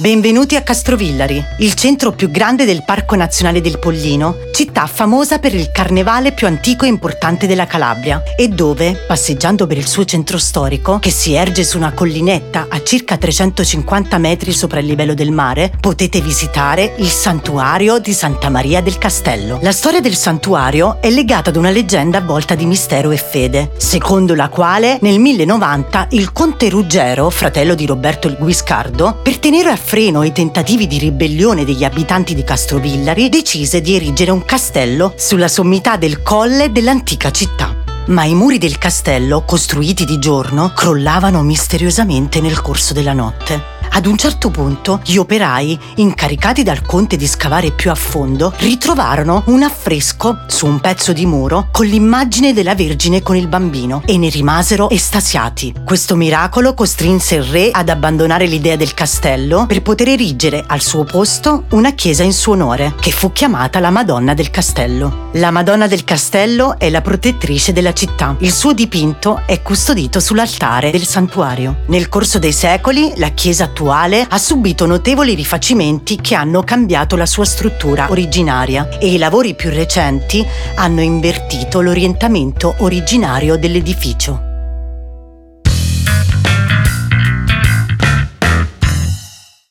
Benvenuti a Castrovillari, il centro più grande del Parco Nazionale del Pollino, città famosa per il carnevale più antico e importante della Calabria e dove, passeggiando per il suo centro storico, che si erge su una collinetta a circa 350 metri sopra il livello del mare, potete visitare il santuario di Santa Maria del Castello. La storia del santuario è legata ad una leggenda avvolta di mistero e fede, secondo la quale nel 1090 il conte Ruggero, fratello di Roberto il Guiscardo, per tenere a freno ai tentativi di ribellione degli abitanti di Castrovillari, decise di erigere un castello sulla sommità del colle dell'antica città. Ma i muri del castello, costruiti di giorno, crollavano misteriosamente nel corso della notte. Ad un certo punto gli operai, incaricati dal conte di scavare più a fondo, ritrovarono un affresco su un pezzo di muro con l'immagine della Vergine con il bambino e ne rimasero estasiati. Questo miracolo costrinse il re ad abbandonare l'idea del castello per poter erigere al suo posto una chiesa in suo onore, che fu chiamata la Madonna del Castello. La Madonna del Castello è la protettrice della città. Il suo dipinto è custodito sull'altare del santuario. Nel corso dei secoli la chiesa attuale ha subito notevoli rifacimenti che hanno cambiato la sua struttura originaria e i lavori più recenti hanno invertito l'orientamento originario dell'edificio.